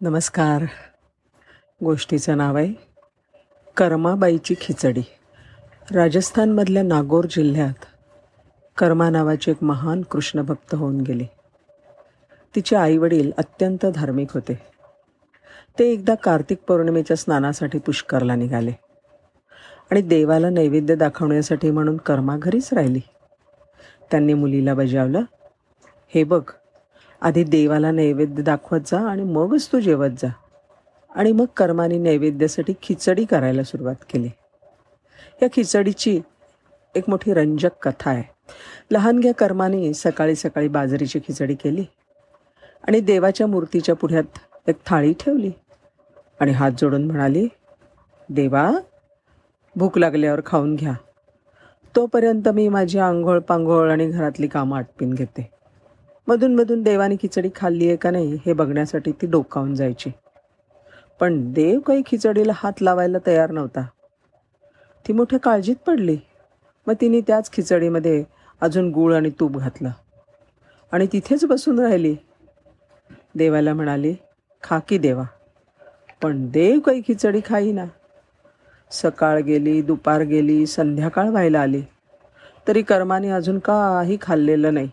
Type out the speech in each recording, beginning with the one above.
नमस्कार. गोष्टीचं नाव आहे कर्माबाईची खिचडी. राजस्थानमधल्या नागोर जिल्ह्यात कर्मा नावाचे एक महान कृष्णभक्त होऊन गेले. तिचे आईवडील अत्यंत धार्मिक होते. ते एकदा कार्तिक पौर्णिमेच्या स्नानासाठी पुष्करला निघाले. आणि देवाला नैवेद्य दाखवण्यासाठी म्हणून कर्मा घरीच राहिली. त्यांनी मुलीला बजावलं हे बघ आधी देवाला नैवेद्य दाखवत जा आणि मगच तू जेवत जा. आणि मग कर्माने नैवेद्यासाठी खिचडी करायला सुरुवात केली. या खिचडीची एक मोठी रंजक कथा आहे. लहानग्या कर्माने सकाळी सकाळी बाजरीची खिचडी केली. आणि देवाच्या मूर्तीच्या पुढ्यात एक थाळी ठेवली. आणि हात जोडून म्हणाली देवा भूक लागल्यावर खाऊन घ्या. तोपर्यंत मी माझी आंघोळ पांघोळ आणि घरातली कामं आटपीन घेते. मधून मधून देवाने खिचडी खाल्ली आहे का नाही हे बघण्यासाठी ती डोकावून जायची. पण देव काही खिचडीला हात लावायला तयार नव्हता. ती मोठ्या काळजीत पडली. मग तिने त्याच खिचडीमध्ये अजून गूळ आणि तूप घातलं. आणि तिथेच बसून राहिली. देवाला म्हणाली खा की देवा. पण देव काही खिचडी खाईना. सकाळ गेली दुपार गेली संध्याकाळ व्हायला आली. तरी कर्माने अजून काही खाल्लेलं नाही.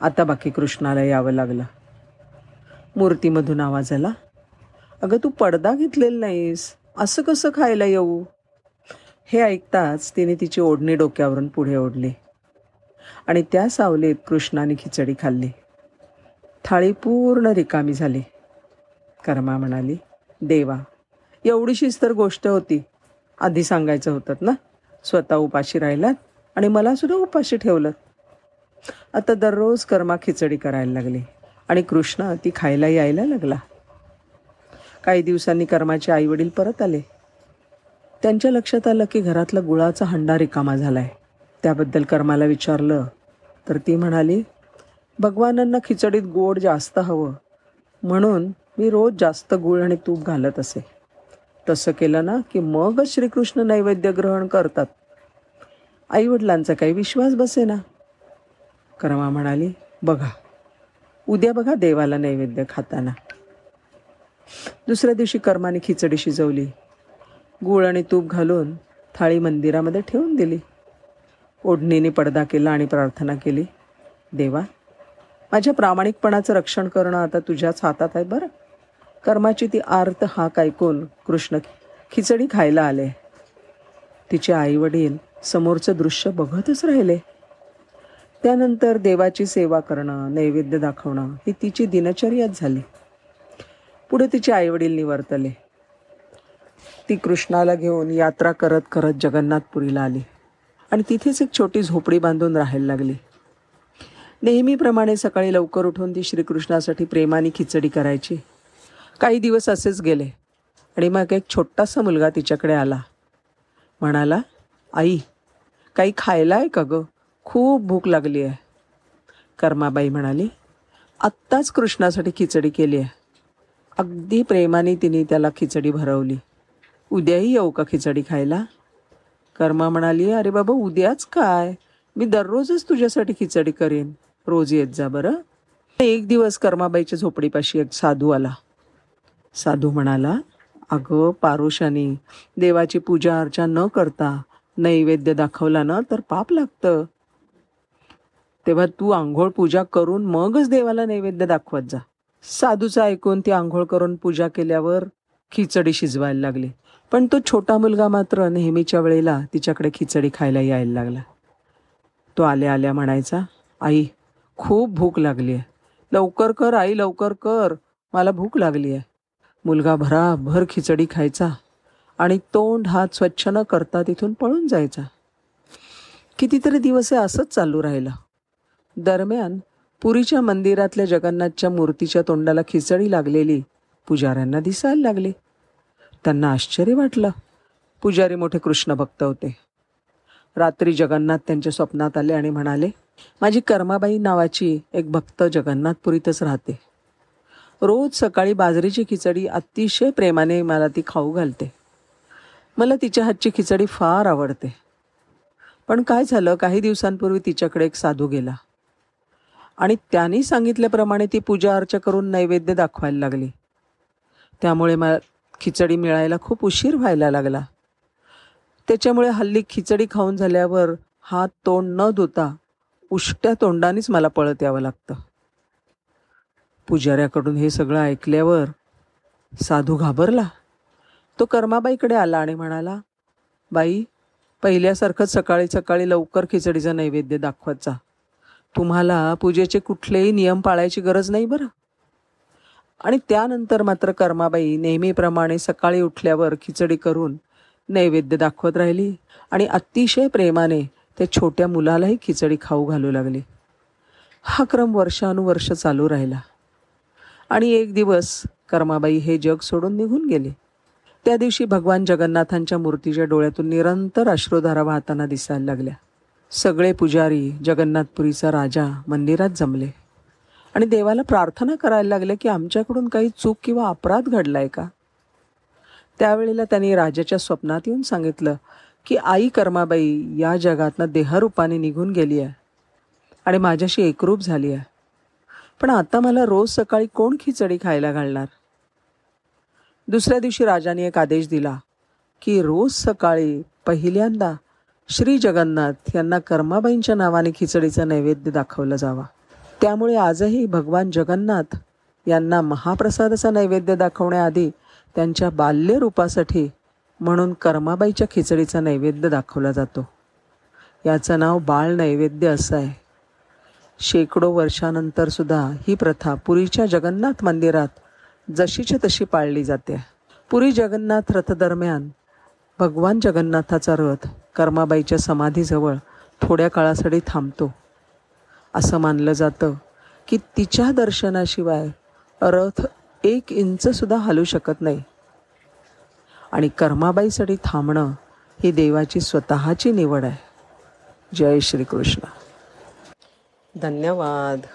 आता बाकी कृष्णाला यावं लागलं. मूर्तीमधून आवाज आला अगं तू पडदा घेतलेला नाहीस असं कसं खायला येऊ? हे ऐकताच तिने तिची ओढणी डोक्यावरून पुढे ओढली आणि त्या सावलीत कृष्णाने खिचडी खाल्ली. थाळी पूर्ण रिकामी झाली. कर्मा म्हणाली देवा एवढीशीच तर गोष्ट होती. आधी सांगायचं होतं ना स्वतः उपाशी राहिलात आणि मलासुद्धा उपाशी ठेवलं आता दररोज कर्मा खिचडी करायला लागली. आणि कृष्ण ती खायला यायला लागला. काही दिवसांनी कर्माचे आईवडील परत आले. त्यांच्या लक्षात आलं की घरातला गुळाचा हंडा रिकामा झाला आहे त्याबद्दल कर्माला विचारलं तर ती म्हणाली भगवानांना खिचडीत गोड जास्त हवं. म्हणून मी रोज जास्त गुळ आणि तूप घालत असे. तसं केलं ना की मगच श्रीकृष्ण नैवेद्य ग्रहण करतात. आईवडिलांचा काही विश्वास बसे ना करमा म्हणाली बघा उद्या बघा देवाला नैवेद्य खाताना. दुसऱ्या दिवशी कर्माने खिचडी शिजवली गूळ आणि तूप घालून थाळी मंदिरामध्ये ठेवून दिली. ओढणीने पडदा केला आणि प्रार्थना केली देवा माझ्या प्रामाणिकपणाचं रक्षण करणं आता तुझ्याच हातात आहे बरं. कर्माची ती आर्त हाक ऐकून कृष्ण खिचडी खायला आले. तिचे आईवडील समोरचं दृश्य बघतच राहिले. त्यानंतर देवाची सेवा करणं नैवेद्य दाखवणं ही तिची दिनचर्याच झाली. पुढे तिचे आईवडील निवर्तले. ती कृष्णाला घेऊन यात्रा करत करत जगन्नाथपुरीला आली आणि तिथेच एक छोटी झोपडी बांधून राहायला लागली. नेहमीप्रमाणे सकाळी लवकर उठून ती श्रीकृष्णासाठी प्रेमाने खिचडी करायची. काही दिवस असेच गेले आणि मग एक छोटासा मुलगा तिच्याकडे आला. म्हणाला आई काही खायला आहे का गं? खूप भूक लागली आहे. कर्माबाई म्हणाली आत्ताच कृष्णासाठी खिचडी केली आहे. अगदी प्रेमाने तिने त्याला खिचडी भरवली. उद्याही येऊ का खिचडी खायला? कर्मा म्हणाली अरे बाबा उद्याच काय? मी दररोजच तुझ्यासाठी खिचडी करेन. रोज येत जा बरं. एक दिवस कर्माबाईच्या झोपडीपाशी एक साधू आला. साधू म्हणाला अगं पारुषाने देवाची पूजा अर्चा न करता नैवेद्य दाखवला ना तर पाप लागतं. तेव्हा तू आंघोळ पूजा करून मगच देवाला नैवेद्य दाखवत जा. साधूचं ऐकून ती आंघोळ करून पूजा केल्यावर खिचडी शिजवायला लागली. पण तो छोटा मुलगा मात्र नेहमीच्या वेळेला तिच्याकडे खिचडी खायला यायला लागला. तो आल्या आल्या म्हणायचा आई खूप भूक लागली आहे. लवकर कर आई लवकर कर. मला भूक लागली आहे. मुलगा भराभर खिचडी खायचा आणि तोंड हात स्वच्छ न करता तिथून पळून जायचा. कितीतरी दिवस हे असंच चालू राहिलं. दरम्यान पुरीच्या मंदिरातल्या जगन्नाथच्या मूर्तीच्या तोंडाला खिचडी लागलेली पुजाऱ्यांना दिसायला लागली. त्यांना आश्चर्य वाटलं. पुजारी मोठे कृष्ण भक्त होते. रात्री जगन्नाथ त्यांच्या स्वप्नात आले आणि म्हणाले माझी कर्माबाई नावाची एक भक्त जगन्नाथपुरीतच राहते. रोज सकाळी बाजरीची खिचडी अतिशय प्रेमाने मला ती खाऊ घालते. मला तिच्या हातची खिचडी फार आवडते. पण काय झालं काही दिवसांपूर्वी तिच्याकडे एक साधू गेला. आणि त्यांनी सांगितल्याप्रमाणे ती पूजा अर्चा करून नैवेद्य दाखवायला लागली. त्यामुळे मला खिचडी मिळायला खूप उशीर व्हायला लागला. त्याच्यामुळे हल्ली खिचडी खाऊन झाल्यावर हात तोंड न धुता उष्ट्या तोंडानेच मला पळत यावं लागतं. पुजाऱ्याकडून हे सगळं ऐकल्यावर साधू घाबरला. तो कर्माबाईकडे आला आणि म्हणाला बाई पहिल्यासारखंच सकाळी सकाळी लवकर खिचडीचा नैवेद्य दाखवायचा तुम्हाला पूजेचे कुठलेही नियम पाळायची गरज नाही बरं. आणि त्यानंतर मात्र कर्माबाई नेहमीप्रमाणे सकाळी उठल्यावर खिचडी करून नैवेद्य दाखवत राहिली आणि अतिशय प्रेमाने त्या छोट्या मुलालाही खिचडी खाऊ घालू लागली. हा क्रम वर्षानुवर्ष चालू राहिला. आणि एक दिवस कर्माबाई हे जग सोडून निघून गेले. त्या दिवशी भगवान जगन्नाथांच्या मूर्तीच्या डोळ्यातून निरंतर अश्रुधारा वाहताना दिसायला लागल्या. सगळे पुजारी जगन्नाथपुरीचा राजा मंदिरात जमले. आणि देवाला प्रार्थना करायला लागले की आमच्याकडून काही चूक किंवा अपराध घडलाय का? त्यावेळेला त्यांनी राजाच्या स्वप्नात येऊन सांगितलं की आई कर्माबाई या जगातनं देहरूपाने निघून गेली आहे आणि माझ्याशी एकरूप झाली आहे पण आता मला रोज सकाळी कोण खिचडी खायला घालणार? दुसऱ्या दिवशी राजाने एक आदेश दिला की रोज सकाळी पहिल्यांदा श्री जगन्नाथ यांना कर्माबाईंच्या नावाने खिचडीचा नैवेद्य दाखवला जावा. त्यामुळे आजही भगवान जगन्नाथ यांना महाप्रसादाचा नैवेद्य दाखवण्याआधी त्यांच्या बाल्यरूपासाठी म्हणून कर्माबाईच्या खिचडीचा नैवेद्य दाखवला जातो. याचं नाव बाळ नैवेद्य असं आहे. शेकडो वर्षानंतरसुद्धा ही प्रथा पुरीच्या जगन्नाथ मंदिरात जशीच्या तशी पाळली जाते. पुरी जगन्नाथ रथदरम्यान भगवान जगन्नाथाचा रथ कर्माबाईच्या समाधीजवळ थोड्या काळासाठी थांबतो. असं मानलं जातं की तिच्या दर्शनाशिवाय रथ एक इंचसुद्धा हलू शकत नाही. आणि कर्माबाईसाठी थांबणं ही देवाची स्वतःची निवड आहे. जय श्रीकृष्ण. धन्यवाद.